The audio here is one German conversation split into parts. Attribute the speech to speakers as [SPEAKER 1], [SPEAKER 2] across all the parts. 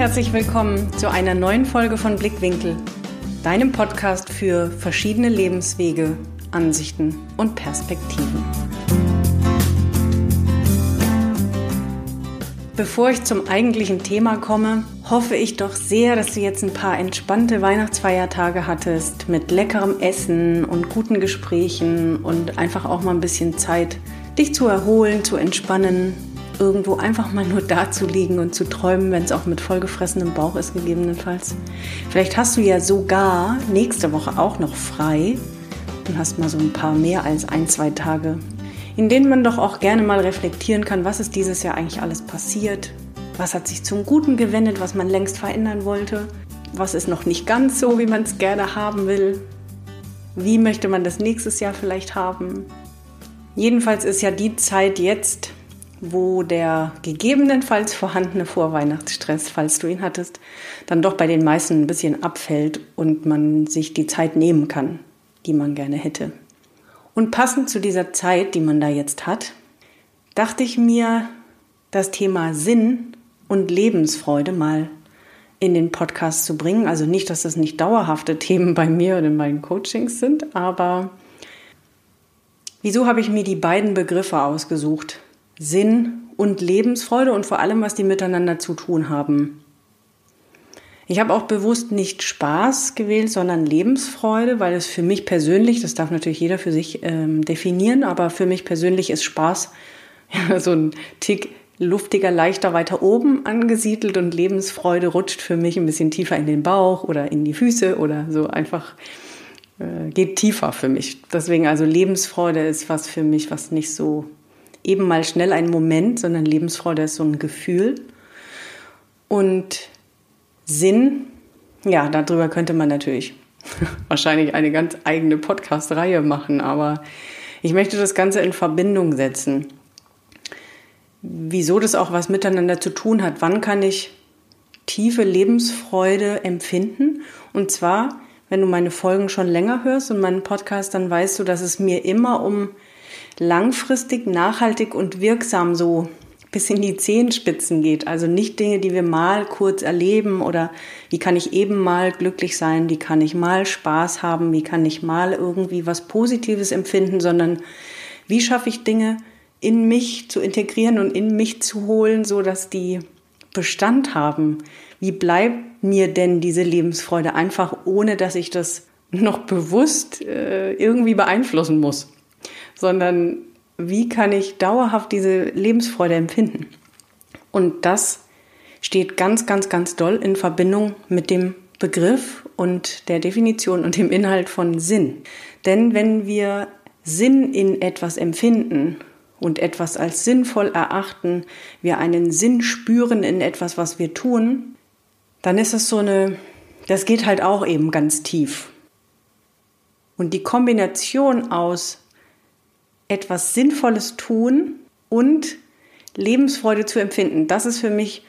[SPEAKER 1] herzlich willkommen zu einer neuen Folge von Blickwinkel, deinem Podcast für verschiedene Lebenswege, Ansichten und Perspektiven. Bevor ich zum eigentlichen Thema komme, hoffe ich doch sehr, dass du jetzt ein paar entspannte Weihnachtsfeiertage hattest mit leckerem Essen und guten Gesprächen und einfach auch mal ein bisschen Zeit, dich zu erholen, zu entspannen, irgendwo einfach mal nur da zu liegen und zu träumen, wenn es auch mit vollgefressenem Bauch ist, gegebenenfalls. Vielleicht hast du ja sogar nächste Woche auch noch frei und hast mal so ein paar mehr als ein, zwei Tage, in denen man doch auch gerne mal reflektieren kann, was ist dieses Jahr eigentlich alles passiert, was hat sich zum Guten gewendet, was man längst verändern wollte, was ist noch nicht ganz so, wie man es gerne haben will, wie möchte man das nächstes Jahr vielleicht haben. Jedenfalls ist ja die Zeit jetzt wo der gegebenenfalls vorhandene Vorweihnachtsstress, falls du ihn hattest, dann doch bei den meisten ein bisschen abfällt und man sich die Zeit nehmen kann, die man gerne hätte. Und passend zu dieser Zeit, die man da jetzt hat, dachte ich mir, das Thema Sinn und Lebensfreude mal in den Podcast zu bringen. Also nicht, dass das nicht dauerhafte Themen bei mir oder in meinen Coachings sind, aber wieso habe ich mir die beiden Begriffe ausgesucht? Sinn und Lebensfreude und vor allem, was die miteinander zu tun haben. Ich habe auch bewusst nicht Spaß gewählt, sondern Lebensfreude, weil es für mich persönlich, das darf natürlich jeder für sich ähm, definieren, aber für mich persönlich ist Spaß ja, so ein Tick luftiger, leichter weiter oben angesiedelt und Lebensfreude rutscht für mich ein bisschen tiefer in den Bauch oder in die Füße oder so einfach äh, geht tiefer für mich. Deswegen also Lebensfreude ist was für mich, was nicht so eben mal schnell ein Moment, sondern Lebensfreude ist so ein Gefühl. Und Sinn, ja, darüber könnte man natürlich wahrscheinlich eine ganz eigene Podcast-Reihe machen, aber ich möchte das Ganze in Verbindung setzen. Wieso das auch was miteinander zu tun hat. Wann kann ich tiefe Lebensfreude empfinden? Und zwar, wenn du meine Folgen schon länger hörst und meinen Podcast, dann weißt du, dass es mir immer um langfristig, nachhaltig und wirksam so bis in die Zehenspitzen geht. Also nicht Dinge, die wir mal kurz erleben oder wie kann ich eben mal glücklich sein, wie kann ich mal Spaß haben, wie kann ich mal irgendwie was Positives empfinden, sondern wie schaffe ich Dinge in mich zu integrieren und in mich zu holen, so dass die Bestand haben. Wie bleibt mir denn diese Lebensfreude einfach, ohne dass ich das noch bewusst äh, irgendwie beeinflussen muss? Sondern wie kann ich dauerhaft diese Lebensfreude empfinden? Und das steht ganz, ganz, ganz doll in Verbindung mit dem Begriff und der Definition und dem Inhalt von Sinn. Denn wenn wir Sinn in etwas empfinden und etwas als sinnvoll erachten, wir einen Sinn spüren in etwas, was wir tun, dann ist es so eine, das geht halt auch eben ganz tief. Und die Kombination aus etwas Sinnvolles tun und Lebensfreude zu empfinden. Das ist für mich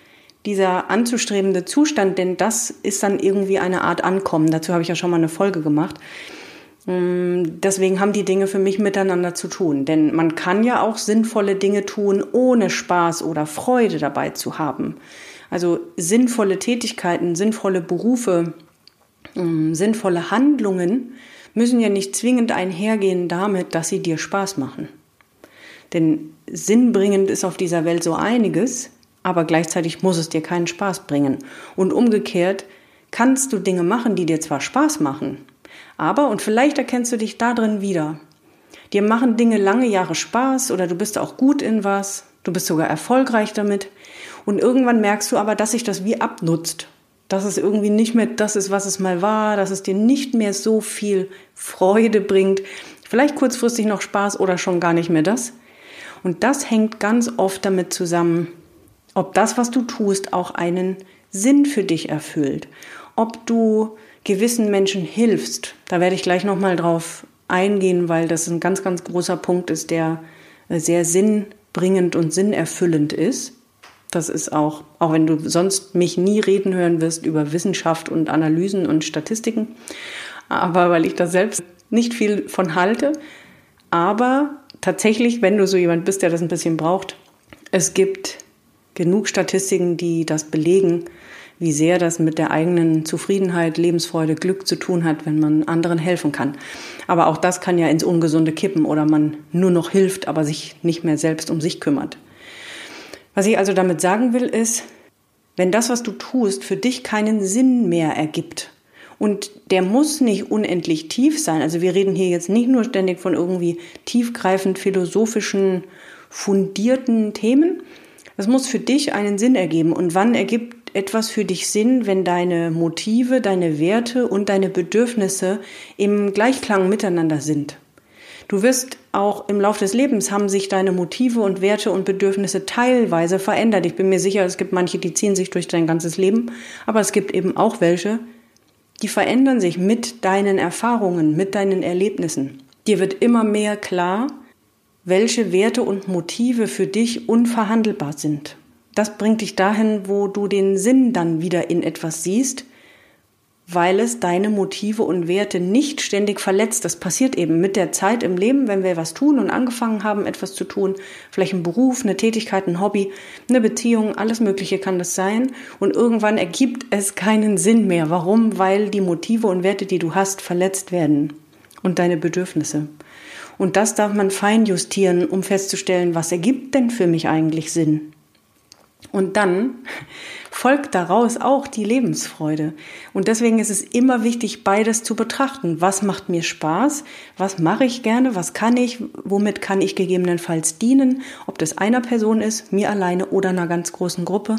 [SPEAKER 1] dieser anzustrebende Zustand, denn das ist dann irgendwie eine Art Ankommen. Dazu habe ich ja schon mal eine Folge gemacht. Mm, deswegen haben die Dinge für mich miteinander zu tun. Denn man kann ja auch sinnvolle Dinge tun, ohne Spaß oder Freude dabei zu haben. Also sinnvolle Tätigkeiten, sinnvolle Berufe, mm, sinnvolle Handlungen müssen ja nicht zwingend einhergehen damit, dass sie dir Spaß machen. Denn sinnbringend ist auf dieser Welt so einiges, aber gleichzeitig muss es dir keinen Spaß bringen. Und umgekehrt kannst du Dinge machen, die dir zwar Spaß machen, aber, und vielleicht erkennst du dich da drin wieder, dir machen Dinge lange Jahre Spaß oder du bist auch gut in was, du bist sogar erfolgreich damit und irgendwann merkst du aber, dass sich das wie abnutzt dass es irgendwie nicht mehr das ist, was es mal war, dass es dir nicht mehr so viel Freude bringt, vielleicht kurzfristig noch Spaß oder schon gar nicht mehr das. Und das hängt ganz oft damit zusammen, ob das, was du tust, auch einen Sinn für dich erfüllt, ob du gewissen Menschen hilfst. Da werde ich gleich noch mal drauf eingehen, weil das ein ganz ganz großer Punkt ist, der sehr sinnbringend und sinnerfüllend ist. Das ist auch, auch wenn du sonst mich nie reden hören wirst über Wissenschaft und Analysen und Statistiken, aber weil ich da selbst nicht viel von halte. Aber tatsächlich, wenn du so jemand bist, der das ein bisschen braucht, es gibt genug Statistiken, die das belegen, wie sehr das mit der eigenen Zufriedenheit, Lebensfreude, Glück zu tun hat, wenn man anderen helfen kann. Aber auch das kann ja ins Ungesunde kippen oder man nur noch hilft, aber sich nicht mehr selbst um sich kümmert. Was ich also damit sagen will, ist, wenn das, was du tust, für dich keinen Sinn mehr ergibt, und der muss nicht unendlich tief sein. Also wir reden hier jetzt nicht nur ständig von irgendwie tiefgreifend philosophischen, fundierten Themen. Es muss für dich einen Sinn ergeben. Und wann ergibt etwas für dich Sinn, wenn deine Motive, deine Werte und deine Bedürfnisse im Gleichklang miteinander sind? Du wirst auch im Laufe des Lebens haben sich deine Motive und Werte und Bedürfnisse teilweise verändert. Ich bin mir sicher, es gibt manche, die ziehen sich durch dein ganzes Leben, aber es gibt eben auch welche, die verändern sich mit deinen Erfahrungen, mit deinen Erlebnissen. Dir wird immer mehr klar, welche Werte und Motive für dich unverhandelbar sind. Das bringt dich dahin, wo du den Sinn dann wieder in etwas siehst, weil es deine Motive und Werte nicht ständig verletzt. Das passiert eben mit der Zeit im Leben, wenn wir was tun und angefangen haben, etwas zu tun, vielleicht ein Beruf, eine Tätigkeit, ein Hobby, eine Beziehung, alles Mögliche kann das sein. Und irgendwann ergibt es keinen Sinn mehr. Warum? Weil die Motive und Werte, die du hast, verletzt werden und deine Bedürfnisse. Und das darf man fein justieren, um festzustellen, was ergibt denn für mich eigentlich Sinn? Und dann folgt daraus auch die Lebensfreude. Und deswegen ist es immer wichtig, beides zu betrachten. Was macht mir Spaß? Was mache ich gerne? Was kann ich? Womit kann ich gegebenenfalls dienen? Ob das einer Person ist, mir alleine oder einer ganz großen Gruppe.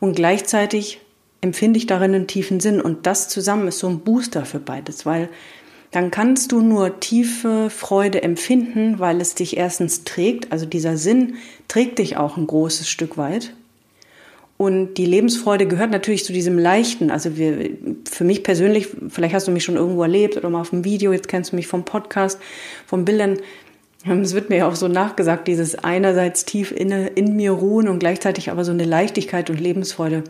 [SPEAKER 1] Und gleichzeitig empfinde ich darin einen tiefen Sinn. Und das zusammen ist so ein Booster für beides, weil dann kannst du nur tiefe Freude empfinden, weil es dich erstens trägt. Also dieser Sinn trägt dich auch ein großes Stück weit. Und die Lebensfreude gehört natürlich zu diesem Leichten. Also wir, für mich persönlich, vielleicht hast du mich schon irgendwo erlebt oder mal auf dem Video, jetzt kennst du mich vom Podcast, von Bildern. Es wird mir ja auch so nachgesagt, dieses einerseits tief in, in mir ruhen und gleichzeitig aber so eine Leichtigkeit und Lebensfreude.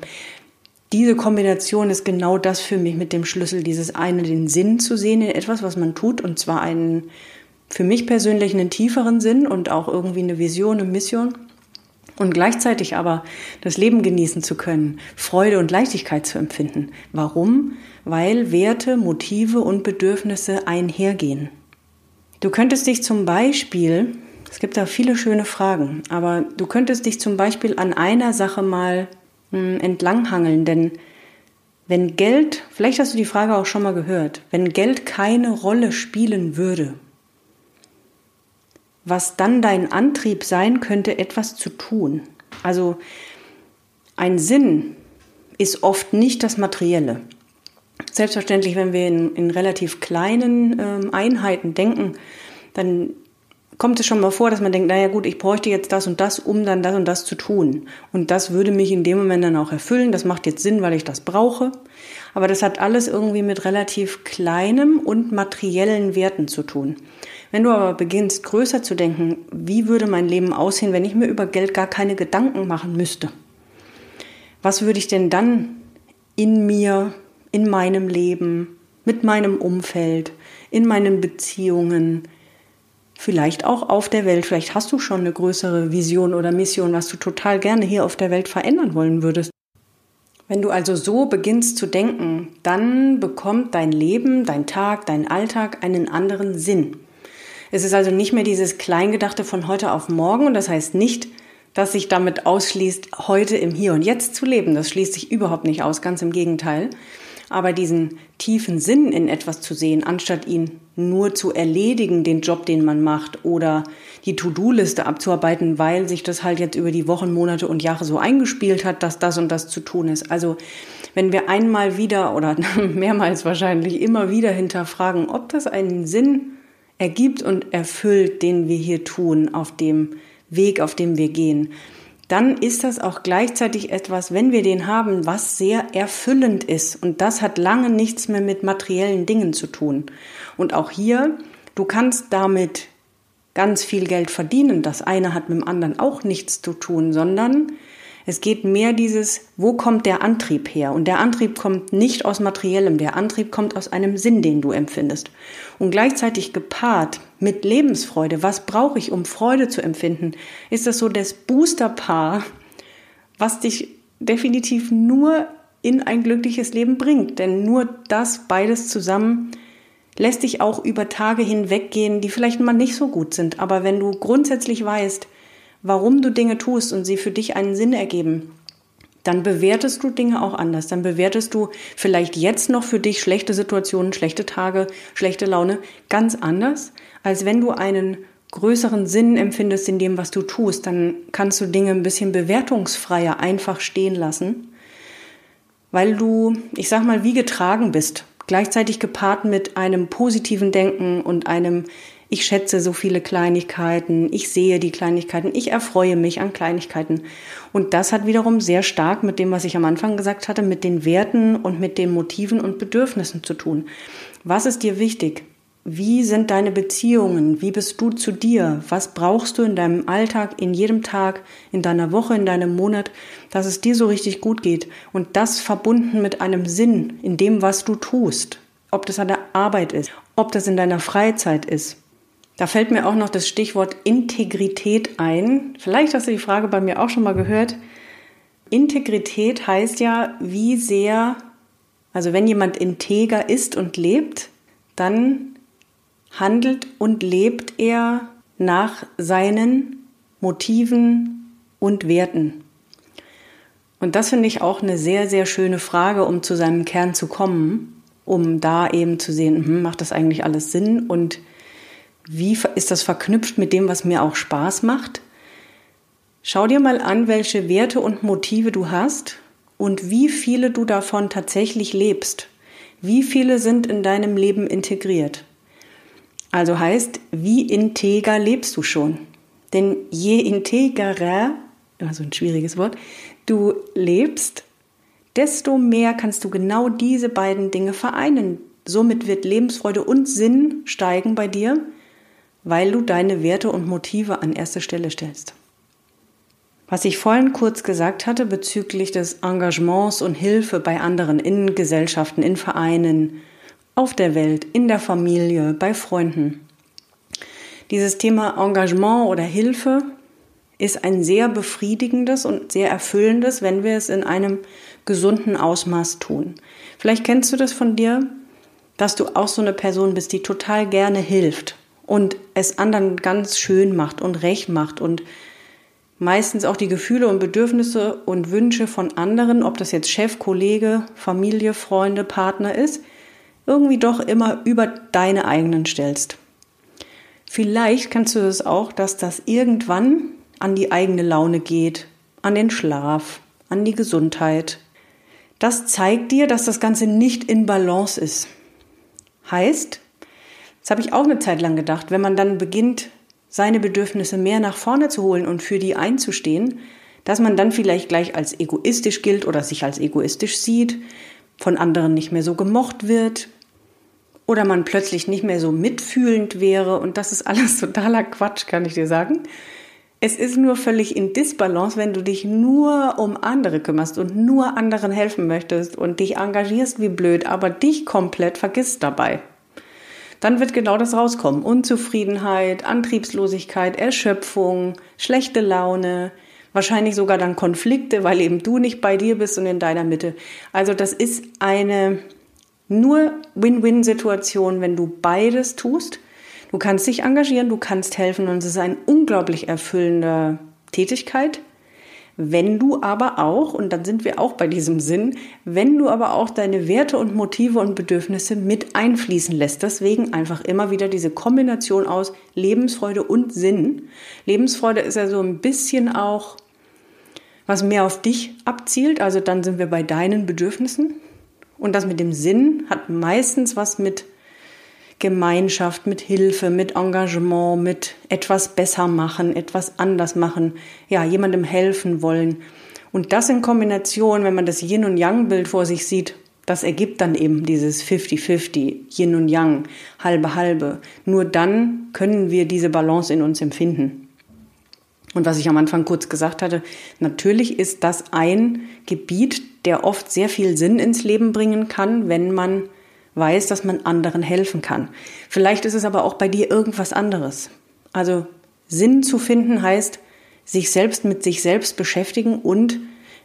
[SPEAKER 1] Diese Kombination ist genau das für mich mit dem Schlüssel, dieses eine, den Sinn zu sehen in etwas, was man tut, und zwar einen, für mich persönlich einen tieferen Sinn und auch irgendwie eine Vision, eine Mission und gleichzeitig aber das Leben genießen zu können, Freude und Leichtigkeit zu empfinden. Warum? Weil Werte, Motive und Bedürfnisse einhergehen. Du könntest dich zum Beispiel, es gibt da viele schöne Fragen, aber du könntest dich zum Beispiel an einer Sache mal hm, entlanghangeln, denn wenn Geld, vielleicht hast du die Frage auch schon mal gehört, wenn Geld keine Rolle spielen würde, was dann dein Antrieb sein könnte, etwas zu tun. Also ein Sinn ist oft nicht das Materielle. Selbstverständlich, wenn wir in, in relativ kleinen ähm, Einheiten denken, dann kommt es schon mal vor, dass man denkt, naja gut, ich bräuchte jetzt das und das, um dann das und das zu tun. Und das würde mich in dem Moment dann auch erfüllen. Das macht jetzt Sinn, weil ich das brauche. Aber das hat alles irgendwie mit relativ kleinem und materiellen Werten zu tun. Wenn du aber beginnst, größer zu denken, wie würde mein Leben aussehen, wenn ich mir über Geld gar keine Gedanken machen müsste? Was würde ich denn dann in mir, in meinem Leben, mit meinem Umfeld, in meinen Beziehungen, vielleicht auch auf der Welt, vielleicht hast du schon eine größere Vision oder Mission, was du total gerne hier auf der Welt verändern wollen würdest. Wenn du also so beginnst zu denken, dann bekommt dein Leben, dein Tag, dein Alltag einen anderen Sinn. Es ist also nicht mehr dieses Kleingedachte von heute auf morgen und das heißt nicht, dass sich damit ausschließt, heute im Hier und Jetzt zu leben. Das schließt sich überhaupt nicht aus, ganz im Gegenteil. Aber diesen tiefen Sinn in etwas zu sehen, anstatt ihn nur zu erledigen, den Job, den man macht, oder die To-Do-Liste abzuarbeiten, weil sich das halt jetzt über die Wochen, Monate und Jahre so eingespielt hat, dass das und das zu tun ist. Also wenn wir einmal wieder oder mehrmals wahrscheinlich immer wieder hinterfragen, ob das einen Sinn ergibt und erfüllt, den wir hier tun, auf dem Weg, auf dem wir gehen, dann ist das auch gleichzeitig etwas, wenn wir den haben, was sehr erfüllend ist. Und das hat lange nichts mehr mit materiellen Dingen zu tun. Und auch hier, du kannst damit ganz viel Geld verdienen. Das eine hat mit dem anderen auch nichts zu tun, sondern es geht mehr dieses, wo kommt der Antrieb her? Und der Antrieb kommt nicht aus materiellem, der Antrieb kommt aus einem Sinn, den du empfindest. Und gleichzeitig gepaart mit Lebensfreude, was brauche ich, um Freude zu empfinden, ist das so das Boosterpaar, was dich definitiv nur in ein glückliches Leben bringt. Denn nur das beides zusammen lässt dich auch über Tage hinweggehen, die vielleicht mal nicht so gut sind. Aber wenn du grundsätzlich weißt, warum du Dinge tust und sie für dich einen Sinn ergeben, dann bewertest du Dinge auch anders. Dann bewertest du vielleicht jetzt noch für dich schlechte Situationen, schlechte Tage, schlechte Laune ganz anders, als wenn du einen größeren Sinn empfindest in dem, was du tust. Dann kannst du Dinge ein bisschen bewertungsfreier einfach stehen lassen, weil du, ich sag mal, wie getragen bist. Gleichzeitig gepaart mit einem positiven Denken und einem ich schätze so viele Kleinigkeiten, ich sehe die Kleinigkeiten, ich erfreue mich an Kleinigkeiten. Und das hat wiederum sehr stark mit dem, was ich am Anfang gesagt hatte, mit den Werten und mit den Motiven und Bedürfnissen zu tun. Was ist dir wichtig? Wie sind deine Beziehungen? Wie bist du zu dir? Was brauchst du in deinem Alltag, in jedem Tag, in deiner Woche, in deinem Monat, dass es dir so richtig gut geht? Und das verbunden mit einem Sinn in dem, was du tust. Ob das an der Arbeit ist, ob das in deiner Freizeit ist. Da fällt mir auch noch das Stichwort Integrität ein. Vielleicht hast du die Frage bei mir auch schon mal gehört. Integrität heißt ja, wie sehr, also wenn jemand integer ist und lebt, dann handelt und lebt er nach seinen Motiven und Werten. Und das finde ich auch eine sehr, sehr schöne Frage, um zu seinem Kern zu kommen, um da eben zu sehen, hm, macht das eigentlich alles Sinn und wie ist das verknüpft mit dem, was mir auch Spaß macht? Schau dir mal an, welche Werte und Motive du hast und wie viele du davon tatsächlich lebst. Wie viele sind in deinem Leben integriert? Also heißt, wie integer lebst du schon? Denn je integerer, also ein schwieriges Wort, du lebst, desto mehr kannst du genau diese beiden Dinge vereinen. Somit wird Lebensfreude und Sinn steigen bei dir weil du deine Werte und Motive an erste Stelle stellst. Was ich vorhin kurz gesagt hatte bezüglich des Engagements und Hilfe bei anderen in Gesellschaften, in Vereinen, auf der Welt, in der Familie, bei Freunden. Dieses Thema Engagement oder Hilfe ist ein sehr befriedigendes und sehr erfüllendes, wenn wir es in einem gesunden Ausmaß tun. Vielleicht kennst du das von dir, dass du auch so eine Person bist, die total gerne hilft und es anderen ganz schön macht und recht macht und meistens auch die Gefühle und Bedürfnisse und Wünsche von anderen, ob das jetzt Chef, Kollege, Familie, Freunde, Partner ist, irgendwie doch immer über deine eigenen stellst. Vielleicht kannst du es auch, dass das irgendwann an die eigene Laune geht, an den Schlaf, an die Gesundheit. Das zeigt dir, dass das Ganze nicht in Balance ist. Heißt, das habe ich auch eine Zeit lang gedacht. Wenn man dann beginnt, seine Bedürfnisse mehr nach vorne zu holen und für die einzustehen, dass man dann vielleicht gleich als egoistisch gilt oder sich als egoistisch sieht, von anderen nicht mehr so gemocht wird oder man plötzlich nicht mehr so mitfühlend wäre und das ist alles totaler Quatsch, kann ich dir sagen. Es ist nur völlig in Disbalance, wenn du dich nur um andere kümmerst und nur anderen helfen möchtest und dich engagierst wie blöd, aber dich komplett vergisst dabei dann wird genau das rauskommen. Unzufriedenheit, Antriebslosigkeit, Erschöpfung, schlechte Laune, wahrscheinlich sogar dann Konflikte, weil eben du nicht bei dir bist und in deiner Mitte. Also das ist eine nur Win-Win-Situation, wenn du beides tust. Du kannst dich engagieren, du kannst helfen und es ist eine unglaublich erfüllende Tätigkeit. Wenn du aber auch, und dann sind wir auch bei diesem Sinn, wenn du aber auch deine Werte und Motive und Bedürfnisse mit einfließen lässt. Deswegen einfach immer wieder diese Kombination aus Lebensfreude und Sinn. Lebensfreude ist ja so ein bisschen auch, was mehr auf dich abzielt. Also dann sind wir bei deinen Bedürfnissen. Und das mit dem Sinn hat meistens was mit Gemeinschaft, mit Hilfe, mit Engagement, mit etwas besser machen, etwas anders machen, ja, jemandem helfen wollen. Und das in Kombination, wenn man das Yin und Yang Bild vor sich sieht, das ergibt dann eben dieses 50-50, Yin und Yang, halbe halbe. Nur dann können wir diese Balance in uns empfinden. Und was ich am Anfang kurz gesagt hatte, natürlich ist das ein Gebiet, der oft sehr viel Sinn ins Leben bringen kann, wenn man weiß, dass man anderen helfen kann. Vielleicht ist es aber auch bei dir irgendwas anderes. Also Sinn zu finden heißt, sich selbst mit sich selbst beschäftigen und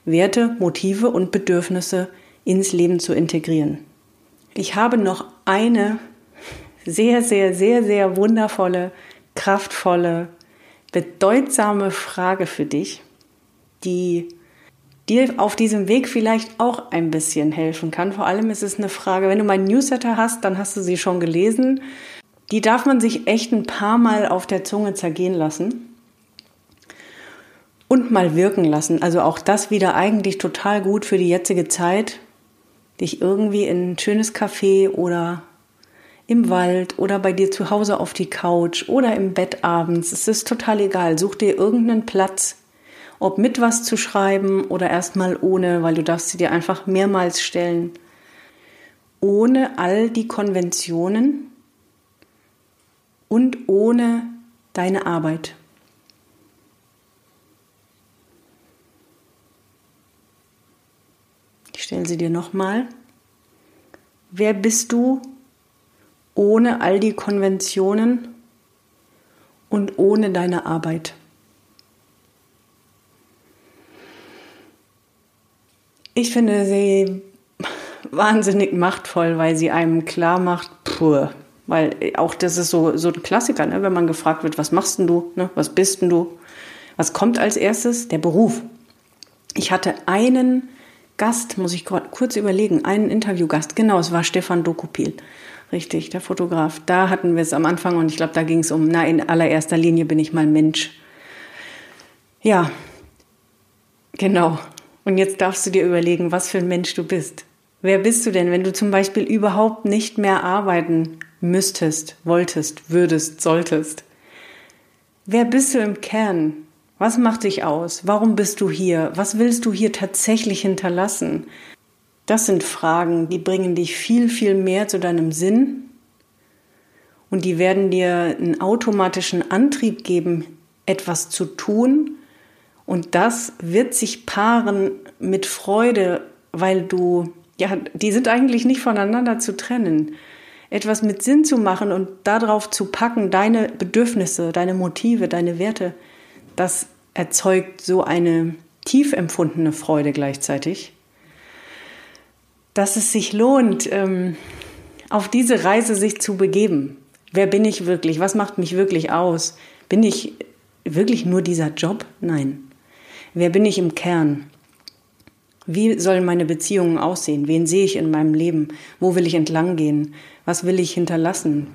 [SPEAKER 1] Werte, Motive und Bedürfnisse ins Leben zu integrieren. Ich habe noch eine sehr, sehr, sehr, sehr wundervolle, kraftvolle, bedeutsame Frage für dich, die dir auf diesem Weg vielleicht auch ein bisschen helfen kann. Vor allem ist es eine Frage, wenn du meinen Newsletter hast, dann hast du sie schon gelesen. Die darf man sich echt ein paar Mal auf der Zunge zergehen lassen und mal wirken lassen. Also auch das wieder eigentlich total gut für die jetzige Zeit, dich irgendwie in ein schönes Café oder im Wald oder bei dir zu Hause auf die Couch oder im Bett abends. Es ist total egal. Such dir irgendeinen Platz, ob mit was zu schreiben oder erstmal ohne, weil du darfst sie dir einfach mehrmals stellen. Ohne all die Konventionen und ohne deine Arbeit. Ich stelle sie dir nochmal. Wer bist du ohne all die Konventionen und ohne deine Arbeit? Ich finde sie wahnsinnig machtvoll, weil sie einem klar macht, puh, weil auch das ist so, so ein Klassiker, ne? wenn man gefragt wird, was machst denn du, ne? was bist denn du? Was kommt als erstes? Der Beruf. Ich hatte einen Gast, muss ich kurz überlegen, einen Interviewgast, genau, es war Stefan Dokupil, richtig, der Fotograf. Da hatten wir es am Anfang und ich glaube, da ging es um, na, in allererster Linie bin ich mal Mensch. Ja, genau. Und jetzt darfst du dir überlegen, was für ein Mensch du bist. Wer bist du denn, wenn du zum Beispiel überhaupt nicht mehr arbeiten müsstest, wolltest, würdest, solltest? Wer bist du im Kern? Was macht dich aus? Warum bist du hier? Was willst du hier tatsächlich hinterlassen? Das sind Fragen, die bringen dich viel, viel mehr zu deinem Sinn und die werden dir einen automatischen Antrieb geben, etwas zu tun, und das wird sich paaren mit Freude, weil du, ja, die sind eigentlich nicht voneinander zu trennen. Etwas mit Sinn zu machen und darauf zu packen, deine Bedürfnisse, deine Motive, deine Werte, das erzeugt so eine tief empfundene Freude gleichzeitig, dass es sich lohnt, ähm, auf diese Reise sich zu begeben. Wer bin ich wirklich? Was macht mich wirklich aus? Bin ich wirklich nur dieser Job? Nein. Wer bin ich im Kern? Wie sollen meine Beziehungen aussehen? Wen sehe ich in meinem Leben? Wo will ich entlang gehen? Was will ich hinterlassen?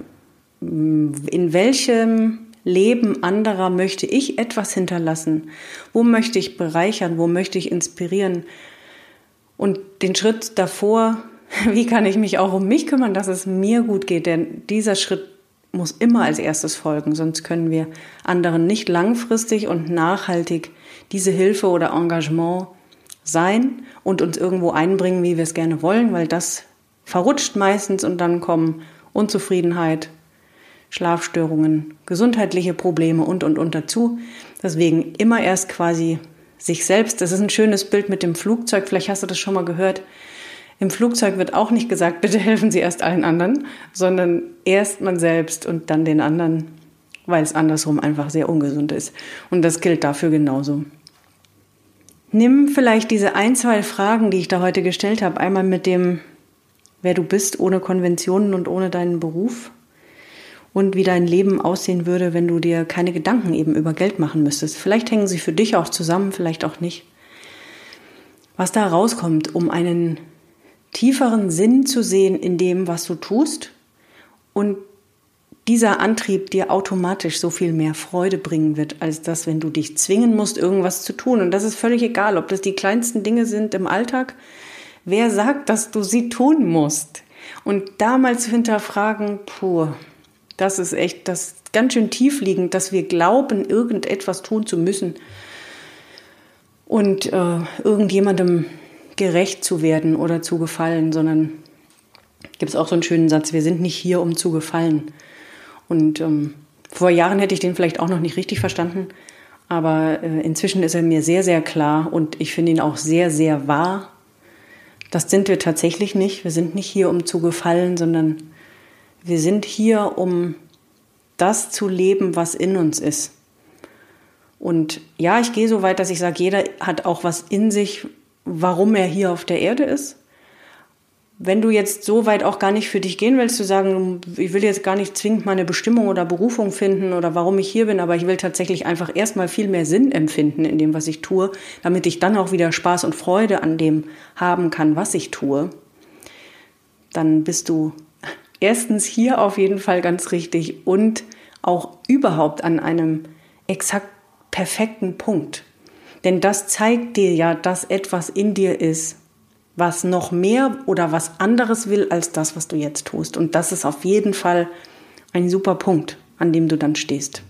[SPEAKER 1] In welchem Leben anderer möchte ich etwas hinterlassen? Wo möchte ich bereichern? Wo möchte ich inspirieren? Und den Schritt davor, wie kann ich mich auch um mich kümmern, dass es mir gut geht? Denn dieser Schritt muss immer als erstes folgen, sonst können wir anderen nicht langfristig und nachhaltig diese Hilfe oder Engagement sein und uns irgendwo einbringen, wie wir es gerne wollen, weil das verrutscht meistens und dann kommen Unzufriedenheit, Schlafstörungen, gesundheitliche Probleme und, und, und dazu. Deswegen immer erst quasi sich selbst. Das ist ein schönes Bild mit dem Flugzeug. Vielleicht hast du das schon mal gehört. Im Flugzeug wird auch nicht gesagt, bitte helfen Sie erst allen anderen, sondern erst man selbst und dann den anderen, weil es andersrum einfach sehr ungesund ist. Und das gilt dafür genauso. Nimm vielleicht diese ein, zwei Fragen, die ich da heute gestellt habe, einmal mit dem, wer du bist, ohne Konventionen und ohne deinen Beruf und wie dein Leben aussehen würde, wenn du dir keine Gedanken eben über Geld machen müsstest. Vielleicht hängen sie für dich auch zusammen, vielleicht auch nicht. Was da rauskommt, um einen tieferen Sinn zu sehen in dem, was du tust und dieser Antrieb dir automatisch so viel mehr Freude bringen wird, als das, wenn du dich zwingen musst, irgendwas zu tun. Und das ist völlig egal, ob das die kleinsten Dinge sind im Alltag. Wer sagt, dass du sie tun musst? Und da mal zu hinterfragen, puh, das ist echt, das ganz schön tiefliegend, dass wir glauben, irgendetwas tun zu müssen und äh, irgendjemandem gerecht zu werden oder zu gefallen, sondern gibt es auch so einen schönen Satz, wir sind nicht hier, um zu gefallen. Und ähm, vor Jahren hätte ich den vielleicht auch noch nicht richtig verstanden, aber äh, inzwischen ist er mir sehr, sehr klar und ich finde ihn auch sehr, sehr wahr. Das sind wir tatsächlich nicht. Wir sind nicht hier, um zu gefallen, sondern wir sind hier, um das zu leben, was in uns ist. Und ja, ich gehe so weit, dass ich sage, jeder hat auch was in sich, warum er hier auf der Erde ist. wenn du jetzt so weit auch gar nicht für dich gehen willst, zu sagen, ich will jetzt gar nicht zwingend meine Bestimmung oder Berufung finden oder warum ich hier bin, aber ich will tatsächlich einfach erstmal viel mehr Sinn empfinden in dem, was ich tue, damit ich dann auch wieder Spaß und Freude an dem haben kann, was ich tue, dann bist du erstens hier auf jeden Fall ganz richtig und auch überhaupt an einem exakt perfekten Punkt. Denn das zeigt dir ja, dass etwas in dir ist, was noch mehr oder was anderes will als das, was du jetzt tust. Und das ist auf jeden Fall ein super Punkt, an dem du dann stehst.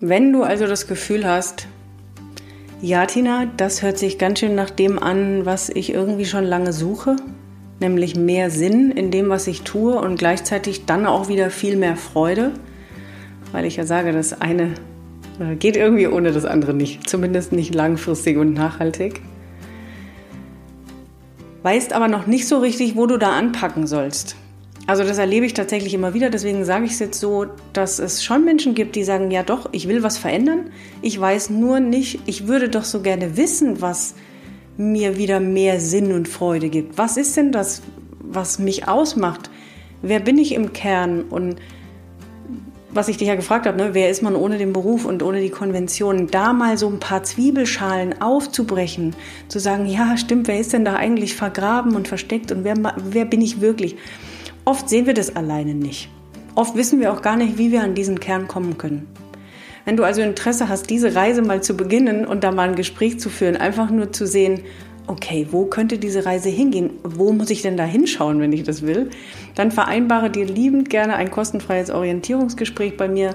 [SPEAKER 1] Wenn du also das Gefühl hast, ja, Tina, das hört sich ganz schön nach dem an, was ich irgendwie schon lange suche, nämlich mehr Sinn in dem, was ich tue und gleichzeitig dann auch wieder viel mehr Freude, weil ich ja sage, das eine geht irgendwie ohne das andere nicht, zumindest nicht langfristig und nachhaltig weißt aber noch nicht so richtig, wo du da anpacken sollst. Also das erlebe ich tatsächlich immer wieder, deswegen sage ich es jetzt so, dass es schon Menschen gibt, die sagen, ja doch, ich will was verändern, ich weiß nur nicht, ich würde doch so gerne wissen, was mir wieder mehr Sinn und Freude gibt. Was ist denn das, was mich ausmacht? Wer bin ich im Kern? Und was ich dich ja gefragt habe, ne, wer ist man ohne den Beruf und ohne die Konventionen, da mal so ein paar Zwiebelschalen aufzubrechen, zu sagen, ja, stimmt, wer ist denn da eigentlich vergraben und versteckt und wer, wer bin ich wirklich? Oft sehen wir das alleine nicht. Oft wissen wir auch gar nicht, wie wir an diesen Kern kommen können. Wenn du also Interesse hast, diese Reise mal zu beginnen und da mal ein Gespräch zu führen, einfach nur zu sehen, okay, wo könnte diese Reise hingehen? Wo muss ich denn da hinschauen, wenn ich das will? Dann vereinbare dir liebend gerne ein kostenfreies Orientierungsgespräch bei mir.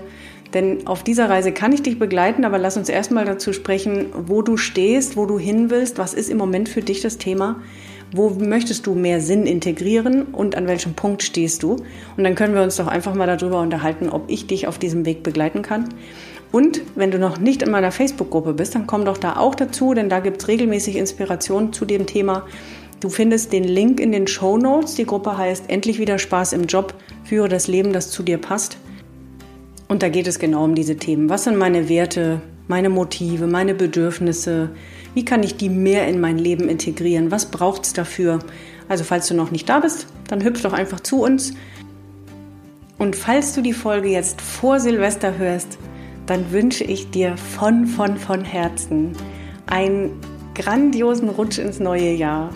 [SPEAKER 1] Denn auf dieser Reise kann ich dich begleiten, aber lass uns erstmal dazu sprechen, wo du stehst, wo du hin willst, was ist im Moment für dich das Thema, wo möchtest du mehr Sinn integrieren und an welchem Punkt stehst du. Und dann können wir uns doch einfach mal darüber unterhalten, ob ich dich auf diesem Weg begleiten kann. Und wenn du noch nicht in meiner Facebook-Gruppe bist, dann komm doch da auch dazu, denn da gibt es regelmäßig Inspirationen zu dem Thema. Du findest den Link in den Show Notes. Die Gruppe heißt Endlich wieder Spaß im Job, führe das Leben, das zu dir passt. Und da geht es genau um diese Themen. Was sind meine Werte, meine Motive, meine Bedürfnisse? Wie kann ich die mehr in mein Leben integrieren? Was braucht es dafür? Also falls du noch nicht da bist, dann hüpf doch einfach zu uns. Und falls du die Folge jetzt vor Silvester hörst, dann wünsche ich dir von, von, von Herzen einen grandiosen Rutsch ins neue Jahr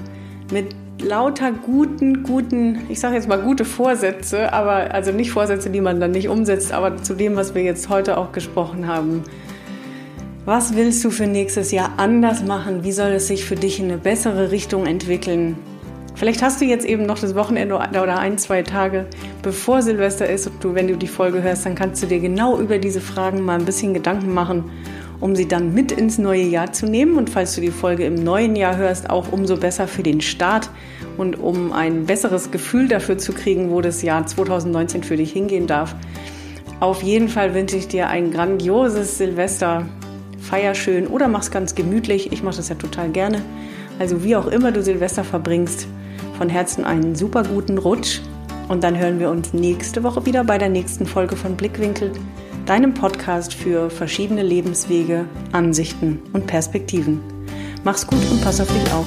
[SPEAKER 1] mit lauter guten, guten, ich sage jetzt mal gute Vorsätze, aber also nicht Vorsätze, die man dann nicht umsetzt, aber zu dem, was wir jetzt heute auch gesprochen haben. Was willst du für nächstes Jahr anders machen? Wie soll es sich für dich in eine bessere Richtung entwickeln? Vielleicht hast du jetzt eben noch das Wochenende oder ein, zwei Tage, bevor Silvester ist und du, wenn du die Folge hörst, dann kannst du dir genau über diese Fragen mal ein bisschen Gedanken machen, um sie dann mit ins neue Jahr zu nehmen. Und falls du die Folge im neuen Jahr hörst, auch umso besser für den Start und um ein besseres Gefühl dafür zu kriegen, wo das Jahr 2019 für dich hingehen darf. Auf jeden Fall wünsche ich dir ein grandioses Silvester. Feier schön oder mach's ganz gemütlich. Ich mache das ja total gerne. Also wie auch immer du Silvester verbringst, von Herzen einen super guten Rutsch und dann hören wir uns nächste Woche wieder bei der nächsten Folge von Blickwinkel, deinem Podcast für verschiedene Lebenswege, Ansichten und Perspektiven. Mach's gut und pass auf dich auf.